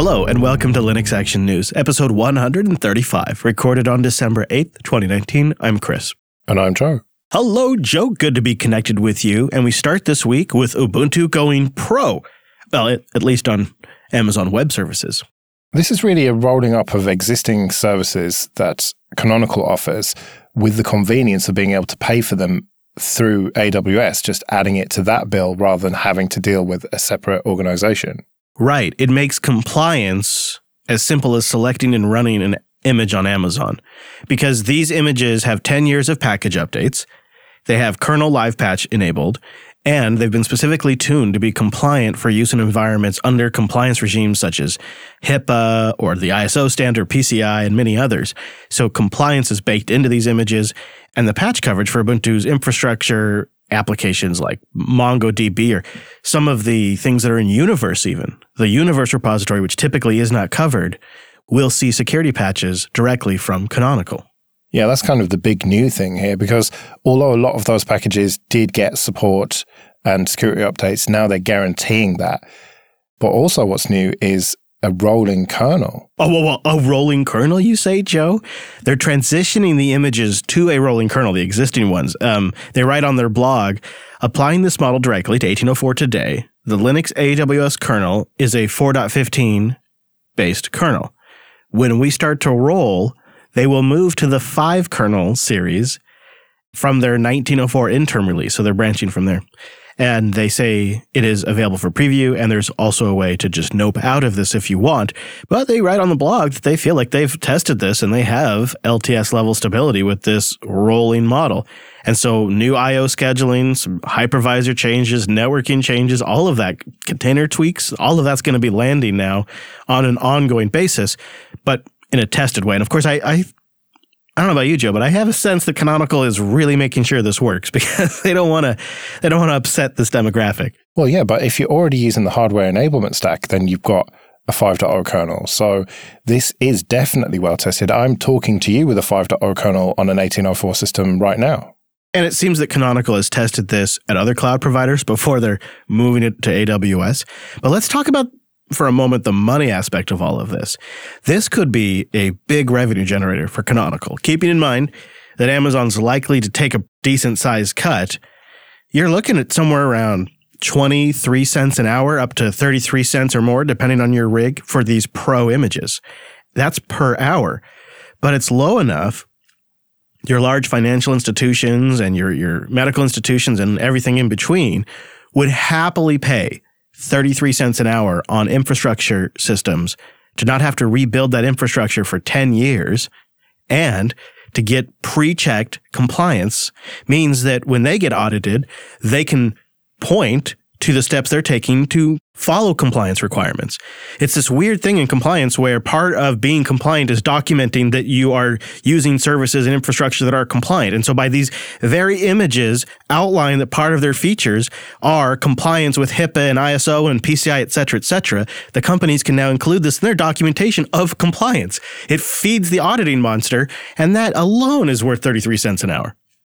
Hello, and welcome to Linux Action News, episode 135, recorded on December 8th, 2019. I'm Chris. And I'm Joe. Hello, Joe. Good to be connected with you. And we start this week with Ubuntu going pro. Well, at least on Amazon Web Services. This is really a rolling up of existing services that Canonical offers with the convenience of being able to pay for them through AWS, just adding it to that bill rather than having to deal with a separate organization. Right. It makes compliance as simple as selecting and running an image on Amazon because these images have 10 years of package updates. They have kernel live patch enabled and they've been specifically tuned to be compliant for use in environments under compliance regimes such as HIPAA or the ISO standard PCI and many others. So compliance is baked into these images and the patch coverage for Ubuntu's infrastructure applications like MongoDB or some of the things that are in Universe, even the Universe repository, which typically is not covered, will see security patches directly from Canonical. Yeah, that's kind of the big new thing here because although a lot of those packages did get support and security updates, now they're guaranteeing that. But also, what's new is a rolling kernel. Oh, well, well, a rolling kernel, you say, Joe? They're transitioning the images to a rolling kernel, the existing ones. Um, they write on their blog applying this model directly to 1804 today, the Linux AWS kernel is a 4.15 based kernel. When we start to roll, they will move to the 5 kernel series from their 1904 interim release. So they're branching from there and they say it is available for preview and there's also a way to just nope out of this if you want. But they write on the blog that they feel like they've tested this and they have lts level stability with this rolling model. And so new io scheduling some hypervisor changes networking changes all of that container tweaks all of that's going to be landing now on an ongoing basis but in a tested way. And of course i, I I don't know about you, Joe, but I have a sense that Canonical is really making sure this works because they don't want to they don't want to upset this demographic. Well, yeah, but if you're already using the hardware enablement stack, then you've got a 5.0 kernel. So this is definitely well tested. I'm talking to you with a 5.0 kernel on an 1804 system right now. And it seems that Canonical has tested this at other cloud providers before they're moving it to AWS. But let's talk about for a moment the money aspect of all of this. This could be a big revenue generator for Canonical, keeping in mind that Amazon's likely to take a decent sized cut. You're looking at somewhere around 23 cents an hour up to 33 cents or more, depending on your rig, for these pro images. That's per hour, but it's low enough. Your large financial institutions and your, your medical institutions and everything in between would happily pay 33 cents an hour on infrastructure systems to not have to rebuild that infrastructure for 10 years and to get pre-checked compliance means that when they get audited, they can point to the steps they're taking to follow compliance requirements. It's this weird thing in compliance where part of being compliant is documenting that you are using services and infrastructure that are compliant. And so by these very images outline that part of their features are compliance with HIPAA and ISO and PCI, et cetera, et cetera, the companies can now include this in their documentation of compliance. It feeds the auditing monster, and that alone is worth 33 cents an hour.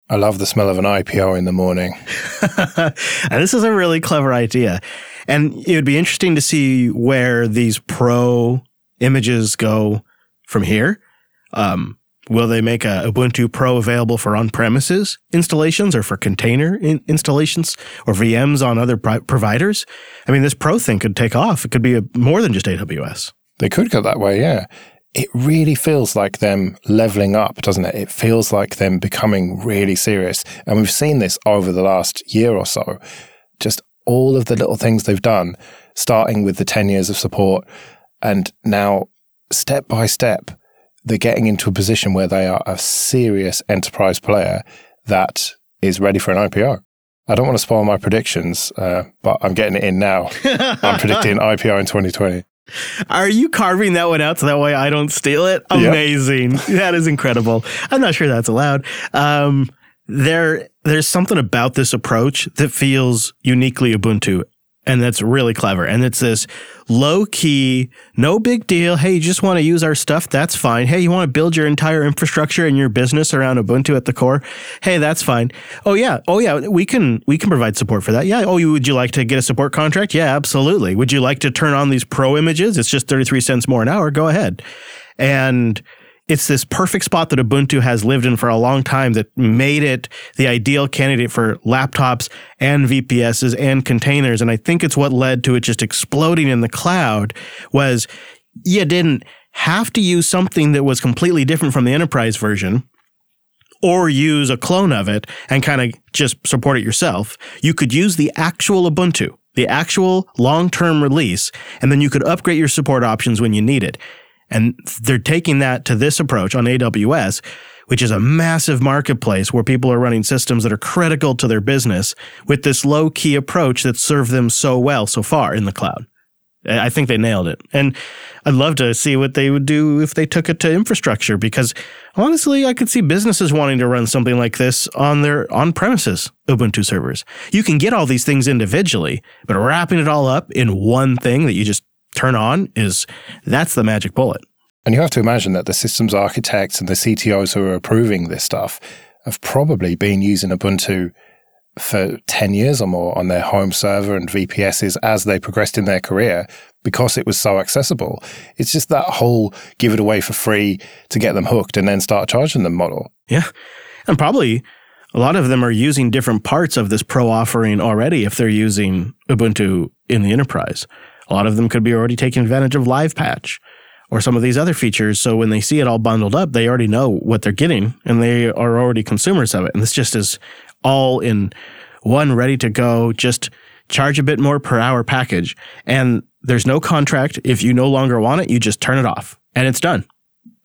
I love the smell of an IPO in the morning. and this is a really clever idea. And it would be interesting to see where these pro images go from here. Um, will they make a Ubuntu Pro available for on-premises installations or for container in installations or VMs on other pro- providers? I mean, this Pro thing could take off. It could be a, more than just AWS. They could go that way, yeah it really feels like them leveling up, doesn't it? It feels like them becoming really serious. And we've seen this over the last year or so. Just all of the little things they've done, starting with the 10 years of support, and now step by step, they're getting into a position where they are a serious enterprise player that is ready for an IPO. I don't want to spoil my predictions, uh, but I'm getting it in now. I'm predicting IPO in 2020. Are you carving that one out so that way I don't steal it? Amazing. Yep. That is incredible. I'm not sure that's allowed. Um, there, there's something about this approach that feels uniquely Ubuntu. And that's really clever. And it's this low key, no big deal. Hey, you just want to use our stuff? That's fine. Hey, you want to build your entire infrastructure and your business around Ubuntu at the core? Hey, that's fine. Oh yeah. Oh yeah. We can, we can provide support for that. Yeah. Oh, you, would you like to get a support contract? Yeah, absolutely. Would you like to turn on these pro images? It's just 33 cents more an hour. Go ahead. And it's this perfect spot that Ubuntu has lived in for a long time that made it the ideal candidate for laptops and VPSs and containers. And I think it's what led to it just exploding in the cloud was you didn't have to use something that was completely different from the enterprise version or use a clone of it and kind of just support it yourself. You could use the actual Ubuntu, the actual long-term release, and then you could upgrade your support options when you need it. And they're taking that to this approach on AWS, which is a massive marketplace where people are running systems that are critical to their business with this low key approach that served them so well so far in the cloud. I think they nailed it. And I'd love to see what they would do if they took it to infrastructure because honestly, I could see businesses wanting to run something like this on their on premises Ubuntu servers. You can get all these things individually, but wrapping it all up in one thing that you just turn on is that's the magic bullet. And you have to imagine that the systems architects and the CTOs who are approving this stuff have probably been using Ubuntu for 10 years or more on their home server and VPSs as they progressed in their career because it was so accessible. It's just that whole give it away for free to get them hooked and then start charging them model. Yeah. And probably a lot of them are using different parts of this pro offering already if they're using Ubuntu in the enterprise. A lot of them could be already taking advantage of Live Patch or some of these other features. So when they see it all bundled up, they already know what they're getting and they are already consumers of it. And this just is all in one ready to go, just charge a bit more per hour package. And there's no contract. If you no longer want it, you just turn it off and it's done.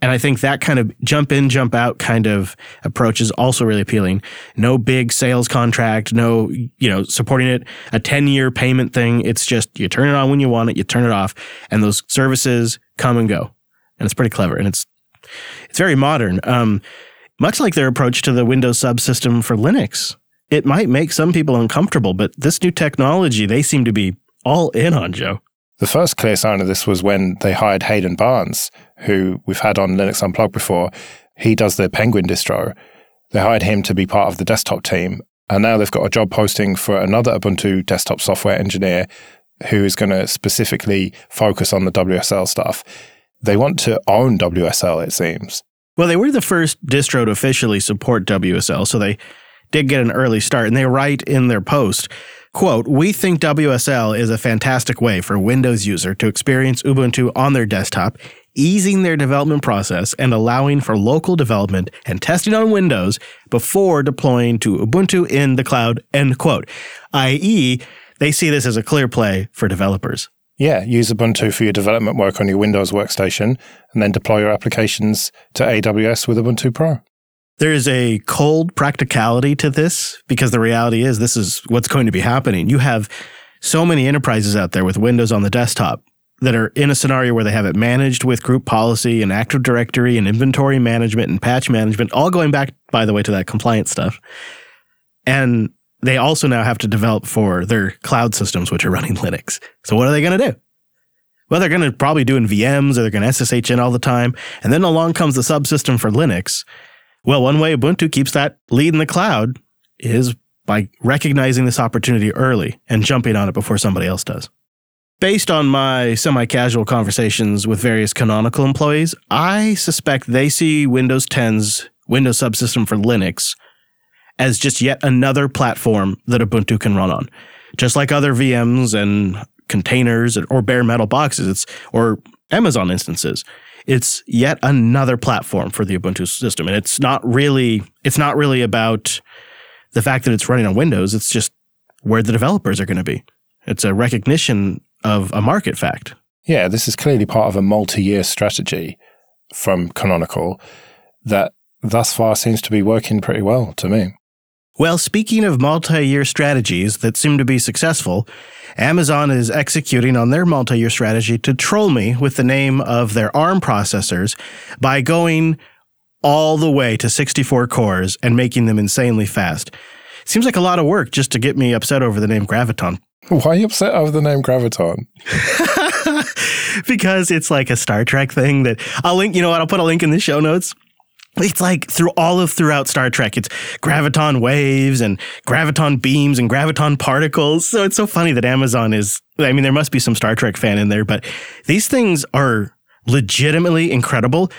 And I think that kind of jump in, jump out kind of approach is also really appealing. No big sales contract, no, you know, supporting it, a 10 year payment thing. It's just you turn it on when you want it, you turn it off, and those services come and go. And it's pretty clever and it's, it's very modern. Um, much like their approach to the Windows subsystem for Linux. It might make some people uncomfortable, but this new technology, they seem to be all in on, Joe. The first clear sign of this was when they hired Hayden Barnes, who we've had on Linux Unplugged before. He does the Pengwin distro. They hired him to be part of the desktop team. And now they've got a job posting for another Ubuntu desktop software engineer who is going to specifically focus on the WSL stuff. They want to own WSL, it seems. Well, they were the first distro to officially support WSL, so they did get an early start. And they write in their post Quote, we think WSL is a fantastic way for Windows user to experience Ubuntu on their desktop, easing their development process and allowing for local development and testing on Windows before deploying to Ubuntu in the cloud, end quote. I.e., they see this as a clear play for developers. Yeah, use Ubuntu for your development work on your Windows workstation and then deploy your applications to AWS with Ubuntu Pro. There's a cold practicality to this because the reality is this is what's going to be happening. You have so many enterprises out there with Windows on the desktop that are in a scenario where they have it managed with group policy and Active Directory and inventory management and patch management, all going back, by the way, to that compliance stuff. And they also now have to develop for their cloud systems, which are running Linux. So what are they going to do? Well, they're going to probably do in VMs or they're going to SSH in all the time. And then along comes the subsystem for Linux well, one way Ubuntu keeps that lead in the cloud is by recognizing this opportunity early and jumping on it before somebody else does. Based on my semi casual conversations with various Canonical employees, I suspect they see Windows 10's Windows subsystem for Linux as just yet another platform that Ubuntu can run on. Just like other VMs and containers or bare metal boxes, or Amazon instances it's yet another platform for the Ubuntu system. And it's not really it's not really about the fact that it's running on Windows. It's just where the developers are going to be. It's a recognition of a market fact. Yeah, this is clearly part of a multi-year strategy from Canonical that thus far seems to be working pretty well to me. Well, speaking of multi year strategies that seem to be successful, Amazon is executing on their multi year strategy to troll me with the name of their ARM processors by going all the way to 64 cores and making them insanely fast. Seems like a lot of work just to get me upset over the name Graviton. Why are you upset over the name Graviton? because it's like a Star Trek thing that I'll link, you know what? I'll put a link in the show notes. It's like through all of throughout Star Trek, it's graviton waves and graviton beams and graviton particles. So it's so funny that Amazon is, I mean, there must be some Star Trek fan in there, but these things are legitimately incredible.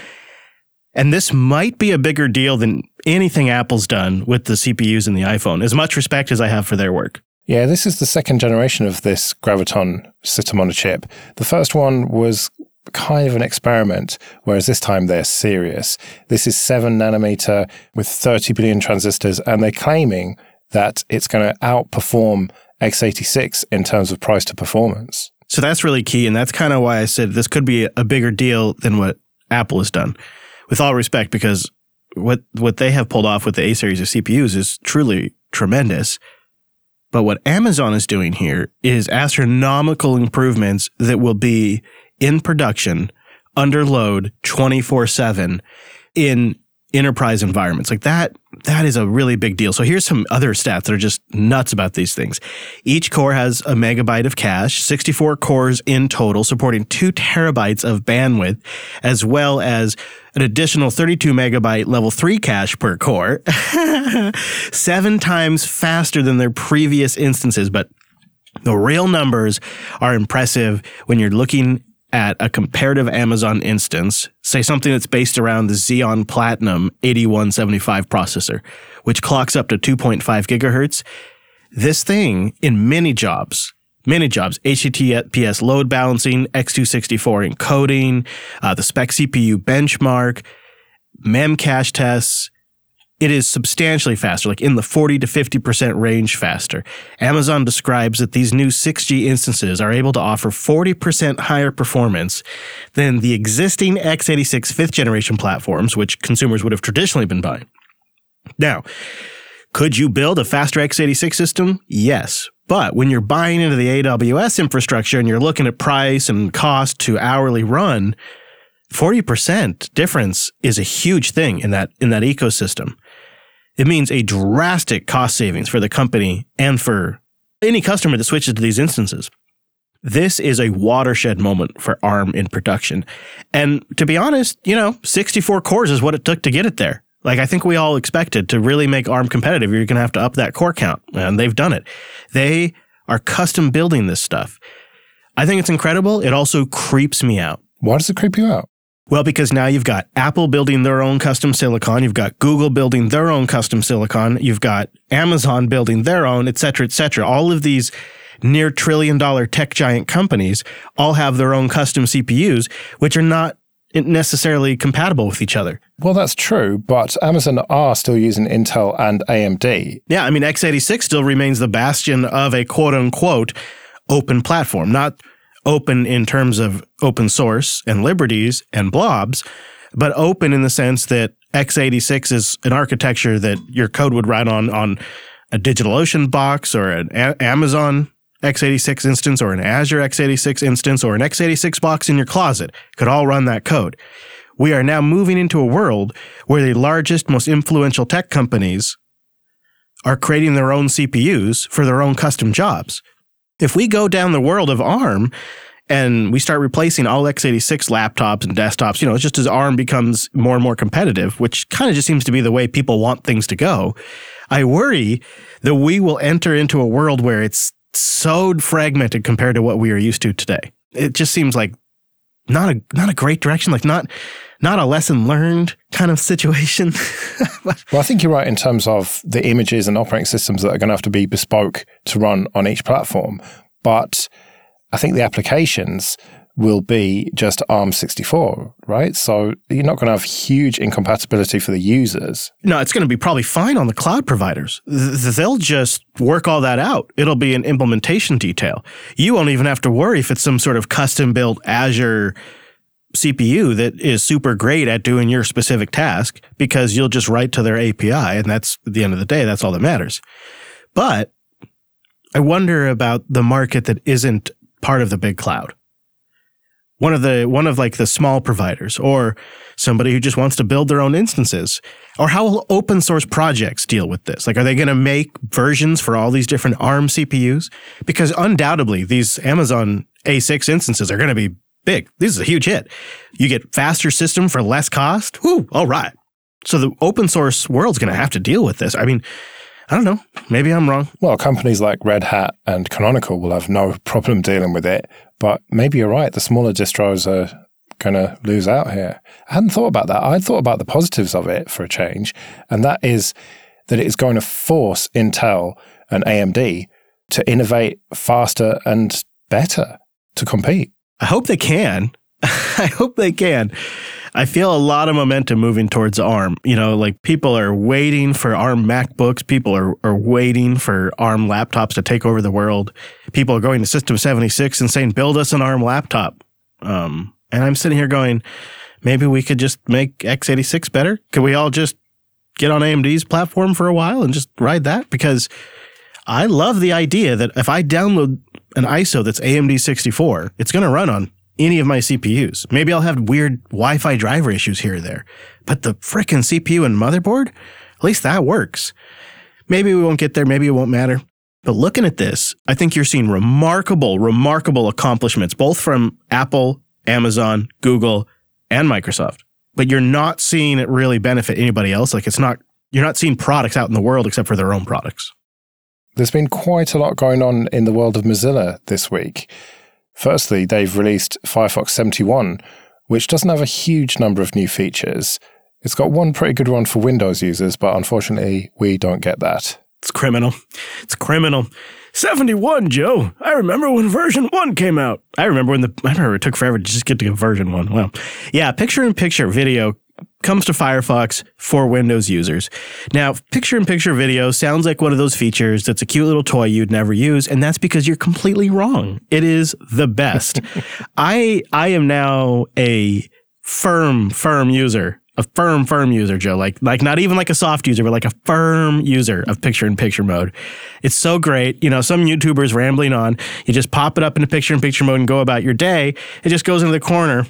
And this might be a bigger deal than anything Apple's done with the CPUs in the iPhone, as much respect as I have for their work. Yeah, this is the second generation of this Graviton system on a chip. The first one was kind of an experiment, whereas this time they're serious. This is 7 nanometer with 30 billion transistors, and they're claiming that it's going to outperform x86 in terms of price to performance. So that's really key. And that's kind of why I said this could be a bigger deal than what Apple has done. With all respect, because what, what they have pulled off with the A series of CPUs is truly tremendous. But what Amazon is doing here is astronomical improvements that will be in production under load 24 7 in enterprise environments. Like that, that is a really big deal. So here's some other stats that are just nuts about these things. Each core has a megabyte of cache, 64 cores in total, supporting two terabytes of bandwidth, as well as an additional 32 megabyte level three cache per core, seven times faster than their previous instances. But the real numbers are impressive when you're looking at a comparative Amazon instance, say something that's based around the Xeon Platinum 8175 processor, which clocks up to 2.5 gigahertz, this thing in many jobs, many jobs, HTTPS load balancing, X264 encoding, uh, the spec CPU benchmark, memcache tests, it is substantially faster, like in the 40 to 50% range faster. Amazon describes that these new 6G instances are able to offer 40% higher performance than the existing x86 fifth generation platforms, which consumers would have traditionally been buying. Now, could you build a faster x86 system? Yes. But when you're buying into the AWS infrastructure and you're looking at price and cost to hourly run, 40% difference is a huge thing in that in that ecosystem. It means a drastic cost savings for the company and for any customer that switches to these instances. This is a watershed moment for ARM in production. And to be honest, you know, 64 cores is what it took to get it there. Like I think we all expected to really make ARM competitive, you're going to have to up that core count. And they've done it. They are custom building this stuff. I think it's incredible. It also creeps me out. Why does it creep you out? Well, because now you've got Apple building their own custom silicon, you've got Google building their own custom silicon, you've got Amazon building their own, et cetera, et cetera. All of these near trillion dollar tech giant companies all have their own custom CPUs, which are not necessarily compatible with each other. Well, that's true, but Amazon are still using Intel and AMD. Yeah, I mean, x86 still remains the bastion of a quote unquote open platform, not open in terms of open source and liberties and blobs, but open in the sense that x86 is an architecture that your code would run on on a DigitalOcean box or an a- Amazon x86 instance or an Azure x86 instance or an x86 box in your closet could all run that code. We are now moving into a world where the largest, most influential tech companies are creating their own CPUs for their own custom jobs. If we go down the world of ARM and we start replacing all x86 laptops and desktops, you know, just as ARM becomes more and more competitive, which kind of just seems to be the way people want things to go, I worry that we will enter into a world where it's so fragmented compared to what we are used to today. It just seems like not a not a great direction, like not not a lesson learned kind of situation. well, I think you're right in terms of the images and operating systems that are going to have to be bespoke to run on each platform. But I think the applications will be just ARM64, right? So you're not going to have huge incompatibility for the users. No, it's going to be probably fine on the cloud providers. They'll just work all that out. It'll be an implementation detail. You won't even have to worry if it's some sort of custom built Azure CPU that is super great at doing your specific task because you'll just write to their API. And that's at the end of the day, that's all that matters. But I wonder about the market that isn't part of the big cloud. one of the one of like the small providers or somebody who just wants to build their own instances or how will open source projects deal with this like are they going to make versions for all these different arm cpus because undoubtedly these amazon a6 instances are going to be big this is a huge hit you get faster system for less cost Whoo, all right so the open source world's going to have to deal with this i mean I don't know. Maybe I'm wrong. Well, companies like Red Hat and Canonical will have no problem dealing with it, but maybe you're right. The smaller distros are going to lose out here. I hadn't thought about that. I thought about the positives of it for a change, and that is that it is going to force Intel and AMD to innovate faster and better to compete. I hope they can. I hope they can. I feel a lot of momentum moving towards ARM. You know, like people are waiting for ARM MacBooks. People are, are waiting for ARM laptops to take over the world. People are going to System 76 and saying, build us an ARM laptop. Um, and I'm sitting here going, maybe we could just make x86 better. Could we all just get on AMD's platform for a while and just ride that? Because I love the idea that if I download an ISO that's AMD 64, it's going to run on any of my CPUs. Maybe I'll have weird Wi Fi driver issues here or there, but the frickin' CPU and motherboard, at least that works. Maybe we won't get there, maybe it won't matter. But looking at this, I think you're seeing remarkable, remarkable accomplishments, both from Apple, Amazon, Google, and Microsoft. But you're not seeing it really benefit anybody else. Like it's not, you're not seeing products out in the world except for their own products. There's been quite a lot going on in the world of Mozilla this week. Firstly, they've released Firefox 71, which doesn't have a huge number of new features. It's got one pretty good one for Windows users, but unfortunately, we don't get that. It's criminal. It's criminal. 71, Joe. I remember when version 1 came out. I remember when the I remember it took forever to just get to version 1. Well, yeah, picture in picture video comes to Firefox for Windows users. Now, picture in picture video sounds like one of those features that's a cute little toy you'd never use, and that's because you're completely wrong. It is the best. I I am now a firm firm user a firm, firm user, Joe. Like, like not even like a soft user, but like a firm user of picture in picture mode. It's so great. You know, some YouTubers rambling on, you just pop it up into picture in picture mode and go about your day. It just goes into the corner.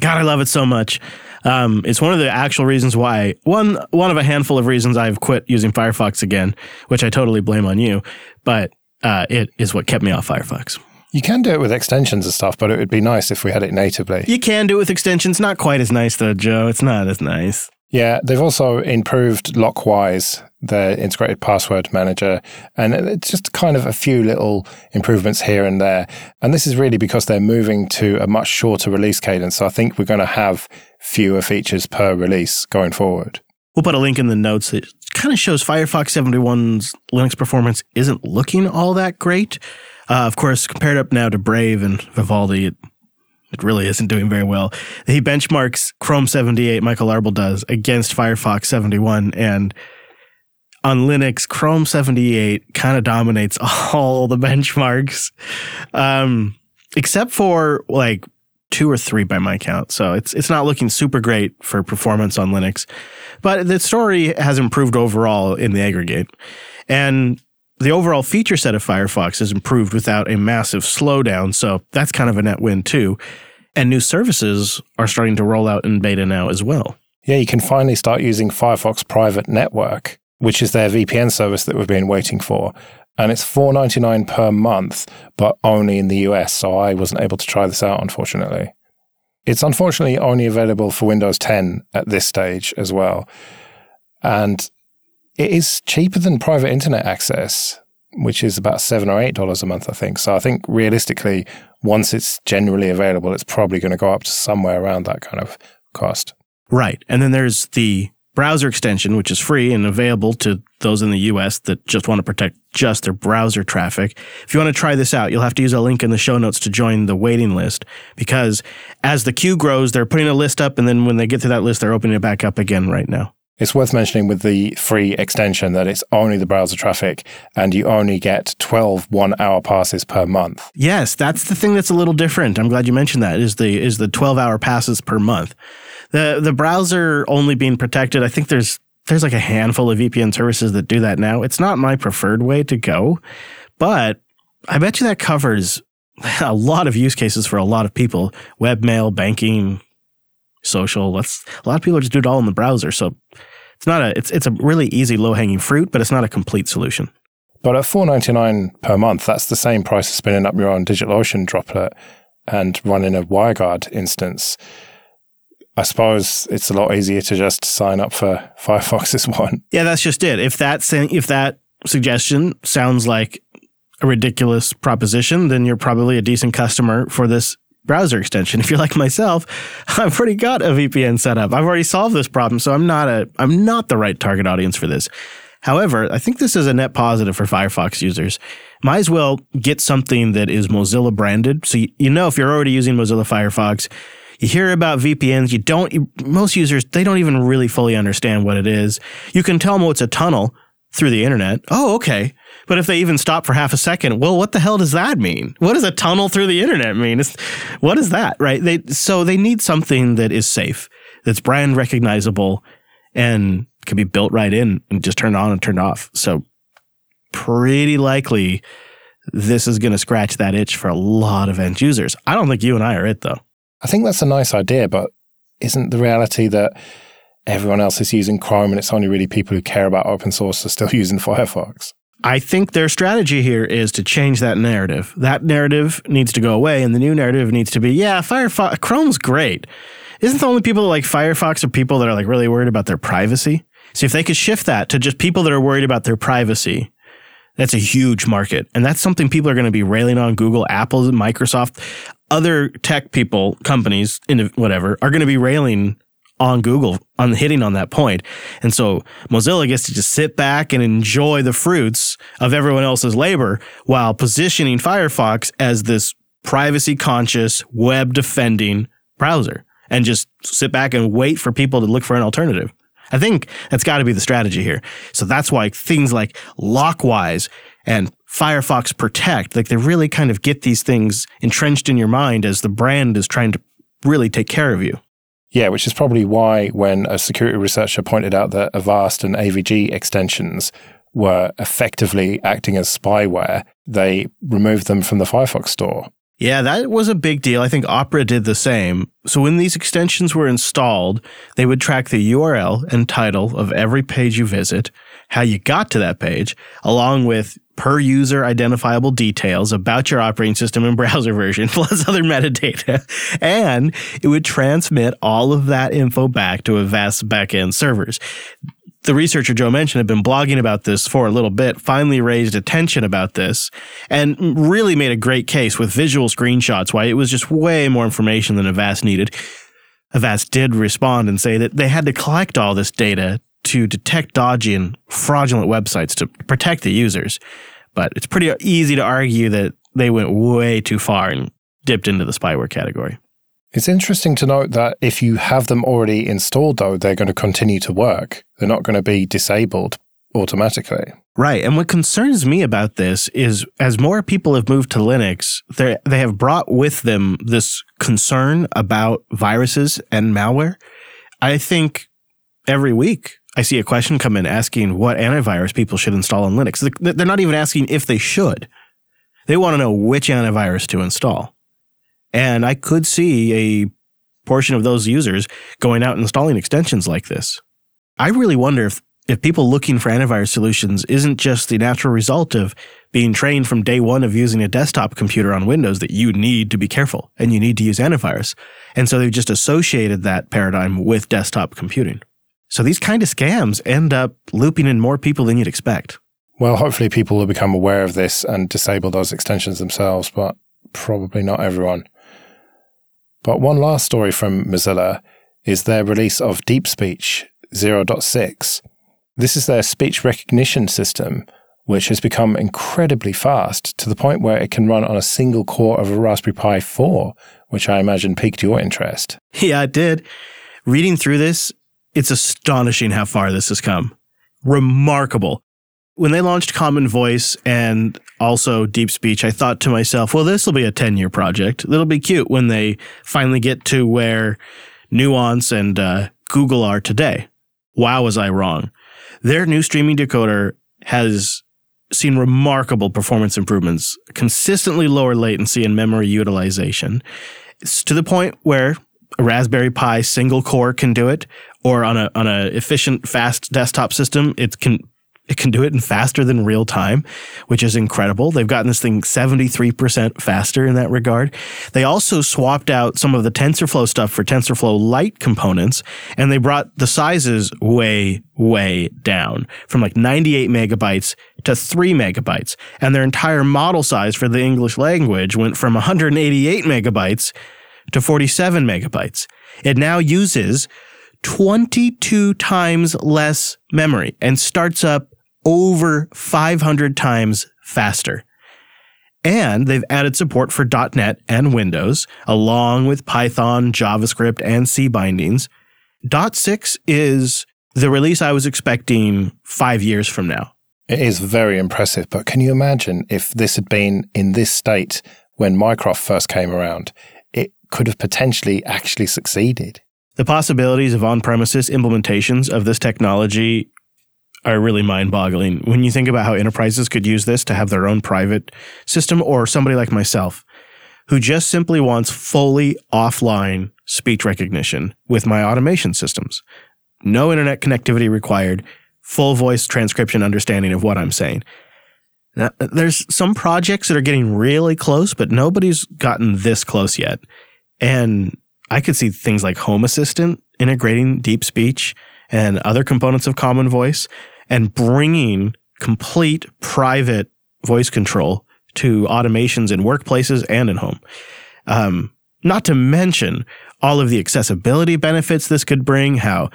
God, I love it so much. Um, it's one of the actual reasons why one one of a handful of reasons I've quit using Firefox again, which I totally blame on you, but uh, it is what kept me off Firefox. You can do it with extensions and stuff, but it would be nice if we had it natively. You can do it with extensions. Not quite as nice though, Joe. It's not as nice. Yeah, they've also improved Lockwise, their integrated password manager, and it's just kind of a few little improvements here and there. And this is really because they're moving to a much shorter release cadence. So I think we're going to have fewer features per release going forward. We'll put a link in the notes that kind of shows Firefox 71's Linux performance isn't looking all that great. Uh, of course, compared up now to Brave and Vivaldi, it it really isn't doing very well. He benchmarks Chrome 78, Michael Larabel does, against Firefox 71. And on Linux, Chrome 78 kind of dominates all the benchmarks, um, except for like two or three by my count. So it's it's not looking super great for performance on Linux, but the story has improved overall in the aggregate, and the overall feature set of Firefox has improved without a massive slowdown. So that's kind of a net win too. And new services are starting to roll out in beta now as well. Yeah, you can finally start using Firefox Private Network, which is their VPN service that we've been waiting for. And it's $4.99 per month, but only in the US. So I wasn't able to try this out, unfortunately. It's unfortunately only available for Windows 10 at this stage as well. And it is cheaper than private internet access, which is about seven or eight dollars a month, I think. So I think realistically, once it's generally available, it's probably going to go up to somewhere around that kind of cost. Right. And then there's the browser extension, which is free and available to those in the US that just want to protect just their browser traffic. If you want to try this out, you'll have to use a link in the show notes to join the waiting list because as the queue grows, they're putting a list up and then when they get to that list, they're opening it back up again right now. It's worth mentioning with the free extension that it's only the browser traffic and you only get 12 one hour passes per month. Yes, that's the thing that's a little different. I'm glad you mentioned that is the is the 12 hour passes per month. The the browser only being protected, I think there's there's like a handful of VPN services that do that now. It's not my preferred way to go, but I bet you that covers a lot of use cases for a lot of people webmail, banking, social. Let's, a lot of people just do it all in the browser. So it's not a, it's, it's a really easy low hanging fruit, but it's not a complete solution. But at four ninety nine per month, that's the same price as spinning up your own DigitalOcean droplet and running a WireGuard instance. I suppose it's a lot easier to just sign up for Firefox's one. Yeah, that's just it. If that if that suggestion sounds like a ridiculous proposition, then you're probably a decent customer for this browser extension. If you're like myself, I've already got a VPN set up. I've already solved this problem, so I'm not a I'm not the right target audience for this. However, I think this is a net positive for Firefox users. Might as well get something that is Mozilla branded. So you, you know if you're already using Mozilla Firefox, you hear about VPNs, you don't most users they don't even really fully understand what it is. You can tell them what's a tunnel through the internet. Oh, okay. But if they even stop for half a second, well, what the hell does that mean? What does a tunnel through the internet mean? It's, what is that, right? They so they need something that is safe, that's brand recognizable, and can be built right in and just turned on and turned off. So pretty likely this is going to scratch that itch for a lot of end users. I don't think you and I are it though. I think that's a nice idea, but isn't the reality that everyone else is using Chrome and it's only really people who care about open source are still using Firefox? I think their strategy here is to change that narrative. That narrative needs to go away, and the new narrative needs to be, yeah, Firefox, Chrome's great. Isn't the only people that like Firefox are people that are like really worried about their privacy? See, if they could shift that to just people that are worried about their privacy, that's a huge market. And that's something people are going to be railing on Google, Apple, Microsoft, other tech people, companies, whatever, are going to be railing on Google on hitting on that point. And so Mozilla gets to just sit back and enjoy the fruits of everyone else's labor while positioning Firefox as this privacy conscious web defending browser and just sit back and wait for people to look for an alternative. I think that's got to be the strategy here. So that's why things like Lockwise and Firefox Protect, like they really kind of get these things entrenched in your mind as the brand is trying to really take care of you. Yeah, which is probably why when a security researcher pointed out that Avast and AVG extensions were effectively acting as spyware, they removed them from the Firefox store. Yeah, that was a big deal. I think Opera did the same. So when these extensions were installed, they would track the URL and title of every page you visit, how you got to that page, along with per user identifiable details about your operating system and browser version, plus other metadata. And it would transmit all of that info back to Avast backend servers the researcher Joe mentioned had been blogging about this for a little bit, finally raised attention about this, and really made a great case with visual screenshots why it was just way more information than Avast needed. Avast did respond and say that they had to collect all this data to detect dodgy and fraudulent websites to protect the users. But it's pretty easy to argue that they went way too far and dipped into the spyware category. It's interesting to note that if you have them already installed, though, they're going to continue to work. They're not going to be disabled automatically. Right. And what concerns me about this is as more people have moved to Linux, they have brought with them this concern about viruses and malware. I think every week I see a question come in asking what antivirus people should install on Linux. They're not even asking if they should. They want to know which antivirus to install. And I could see a portion of those users going out and installing extensions like this. I really wonder if, if people looking for antivirus solutions isn't just the natural result of being trained from day one of using a desktop computer on Windows that you need to be careful and you need to use antivirus. And so they've just associated that paradigm with desktop computing. So these kind of scams end up looping in more people than you'd expect. Well, hopefully people will become aware of this and disable those extensions themselves, but probably not everyone. But one last story from Mozilla is their release of DeepSpeech 0.6. This is their speech recognition system, which has become incredibly fast to the point where it can run on a single core of a Raspberry Pi 4, which I imagine piqued your interest. Yeah, it did. Reading through this, it's astonishing how far this has come. Remarkable when they launched Common Voice and also Deep Speech, I thought to myself, well, this will be a 10 year project. It'll be cute when they finally get to where Nuance and uh, Google are today. Wow, was I wrong. Their new streaming decoder has seen remarkable performance improvements, consistently lower latency and memory utilization. It's to the point where a Raspberry Pi single core can do it, or on a on a efficient, fast desktop system, it can it can do it in faster than real time, which is incredible. They've gotten this thing 73% faster in that regard. They also swapped out some of the TensorFlow stuff for TensorFlow Lite components, and they brought the sizes way, way down from like 98 megabytes to 3 megabytes. And their entire model size for the English language went from 188 megabytes to 47 megabytes. It now uses 22 times less memory and starts up over 500 times faster. And they've added support for .NET and Windows, along with Python, JavaScript, and C bindings. .6 is the release I was expecting five years from now. It is very impressive, but can you imagine if this had been in this state when Mycroft first came around? It could have potentially actually succeeded. The possibilities of on premises implementations of this technology are really mind boggling. When you think about how enterprises could use this to have their own private system, or somebody like myself who just simply wants fully offline speech recognition with my automation systems. No internet connectivity required, full voice transcription understanding of what I'm saying. Now, there's some projects that are getting really close, but nobody's gotten this close yet. And I could see things like Home Assistant integrating deep speech and other components of Common Voice and bringing complete private voice control to automations in workplaces and in home. Um, not to mention all of the accessibility benefits this could bring, how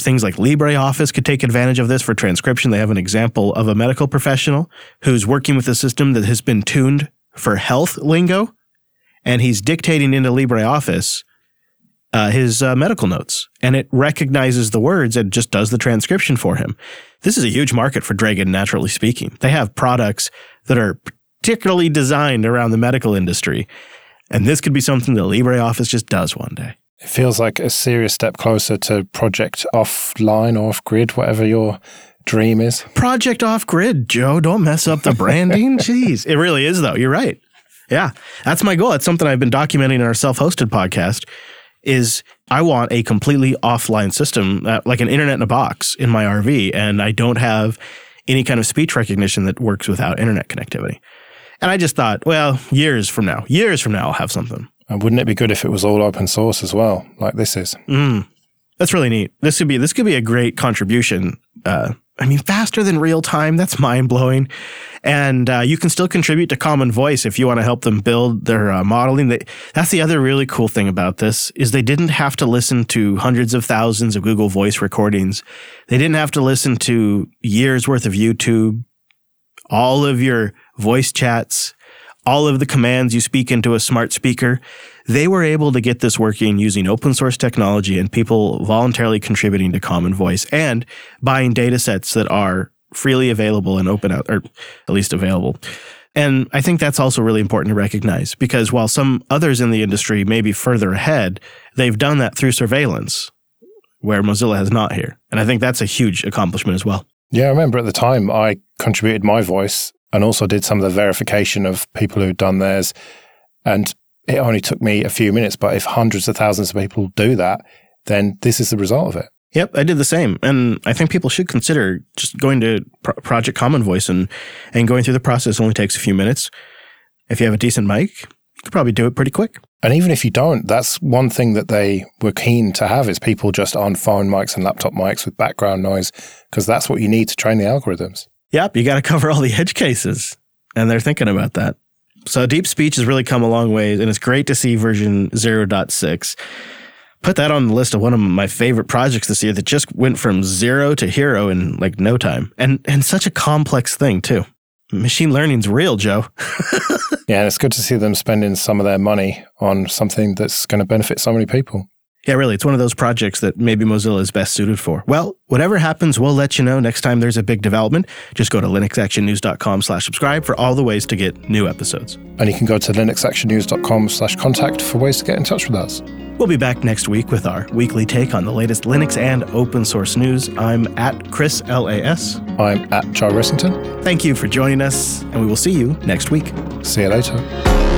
things like LibreOffice could take advantage of this for transcription. They have an example of a medical professional who's working with a system that has been tuned for health lingo, and he's dictating into LibreOffice uh, his uh, medical notes and it recognizes the words and just does the transcription for him. This is a huge market for Dragon, NaturallySpeaking. They have products that are particularly designed around the medical industry. And this could be something that LibreOffice just does one day. It feels like a serious step closer to Project Offline or Off Grid, whatever your dream is. Project Off Grid, Joe. Don't mess up the branding. Jeez. It really is, though. You're right. Yeah. That's my goal. It's something I've been documenting in our self hosted podcast is I want a completely offline system, uh, like an internet in a box in my RV, and I don't have any kind of speech recognition that works without internet connectivity. And I just thought, well, years from now, years from now, I'll have something. And wouldn't it be good if it was all open source as well, like this is? Mm, that's really neat. This could be this could be a great contribution uh, I mean, faster than real time. That's mind blowing. And uh, you can still contribute to Common Voice if you want to help them build their uh, modeling. They, that's the other really cool thing about this is they didn't have to listen to hundreds of thousands of Google Voice recordings. They didn't have to listen to years worth of YouTube, all of your voice chats, all of the commands you speak into a smart speaker. They were able to get this working using open source technology and people voluntarily contributing to Common Voice and buying data sets that are freely available and open out, or at least available. And I think that's also really important to recognize because while some others in the industry may be further ahead, they've done that through surveillance, where Mozilla has not here. And I think that's a huge accomplishment as well. Yeah, I remember at the time I contributed my voice and also did some of the verification of people who'd done theirs. And it only took me a few minutes, but if hundreds of thousands of people do that, then this is the result of it. Yep, I did the same, and I think people should consider just going to Pro- Project Common Voice and and going through the process only takes a few minutes. If you have a decent mic, you could probably do it pretty quick. And even if you don't, that's one thing that they were keen to have is people just on phone mics and laptop mics with background noise, because that's what you need to train the algorithms. Yep, you got to cover all the edge cases, and they're thinking about that. So deep speech has really come a long way, and it's great to see version 0.6. Put that on the list of one of my favorite projects this year that just went from zero to hero in like no time. And and such a complex thing too. Machine learning's real, Joe. yeah, it's good to see them spending some of their money on something that's going to benefit so many people. Yeah, really. It's one of those projects that maybe Mozilla is best suited for. Well, whatever happens, we'll let you know next time there's a big development. Just go to linuxactionnews.com slash subscribe for all the ways to get new episodes. And you can go to linuxactionnews.com slash contact for ways to get in touch with us. We'll be back next week with our weekly take on the latest Linux and open source news. I'm at Chris LAS. I'm at Joe Ressington. Thank you for joining us, and we will see you next week. See you later.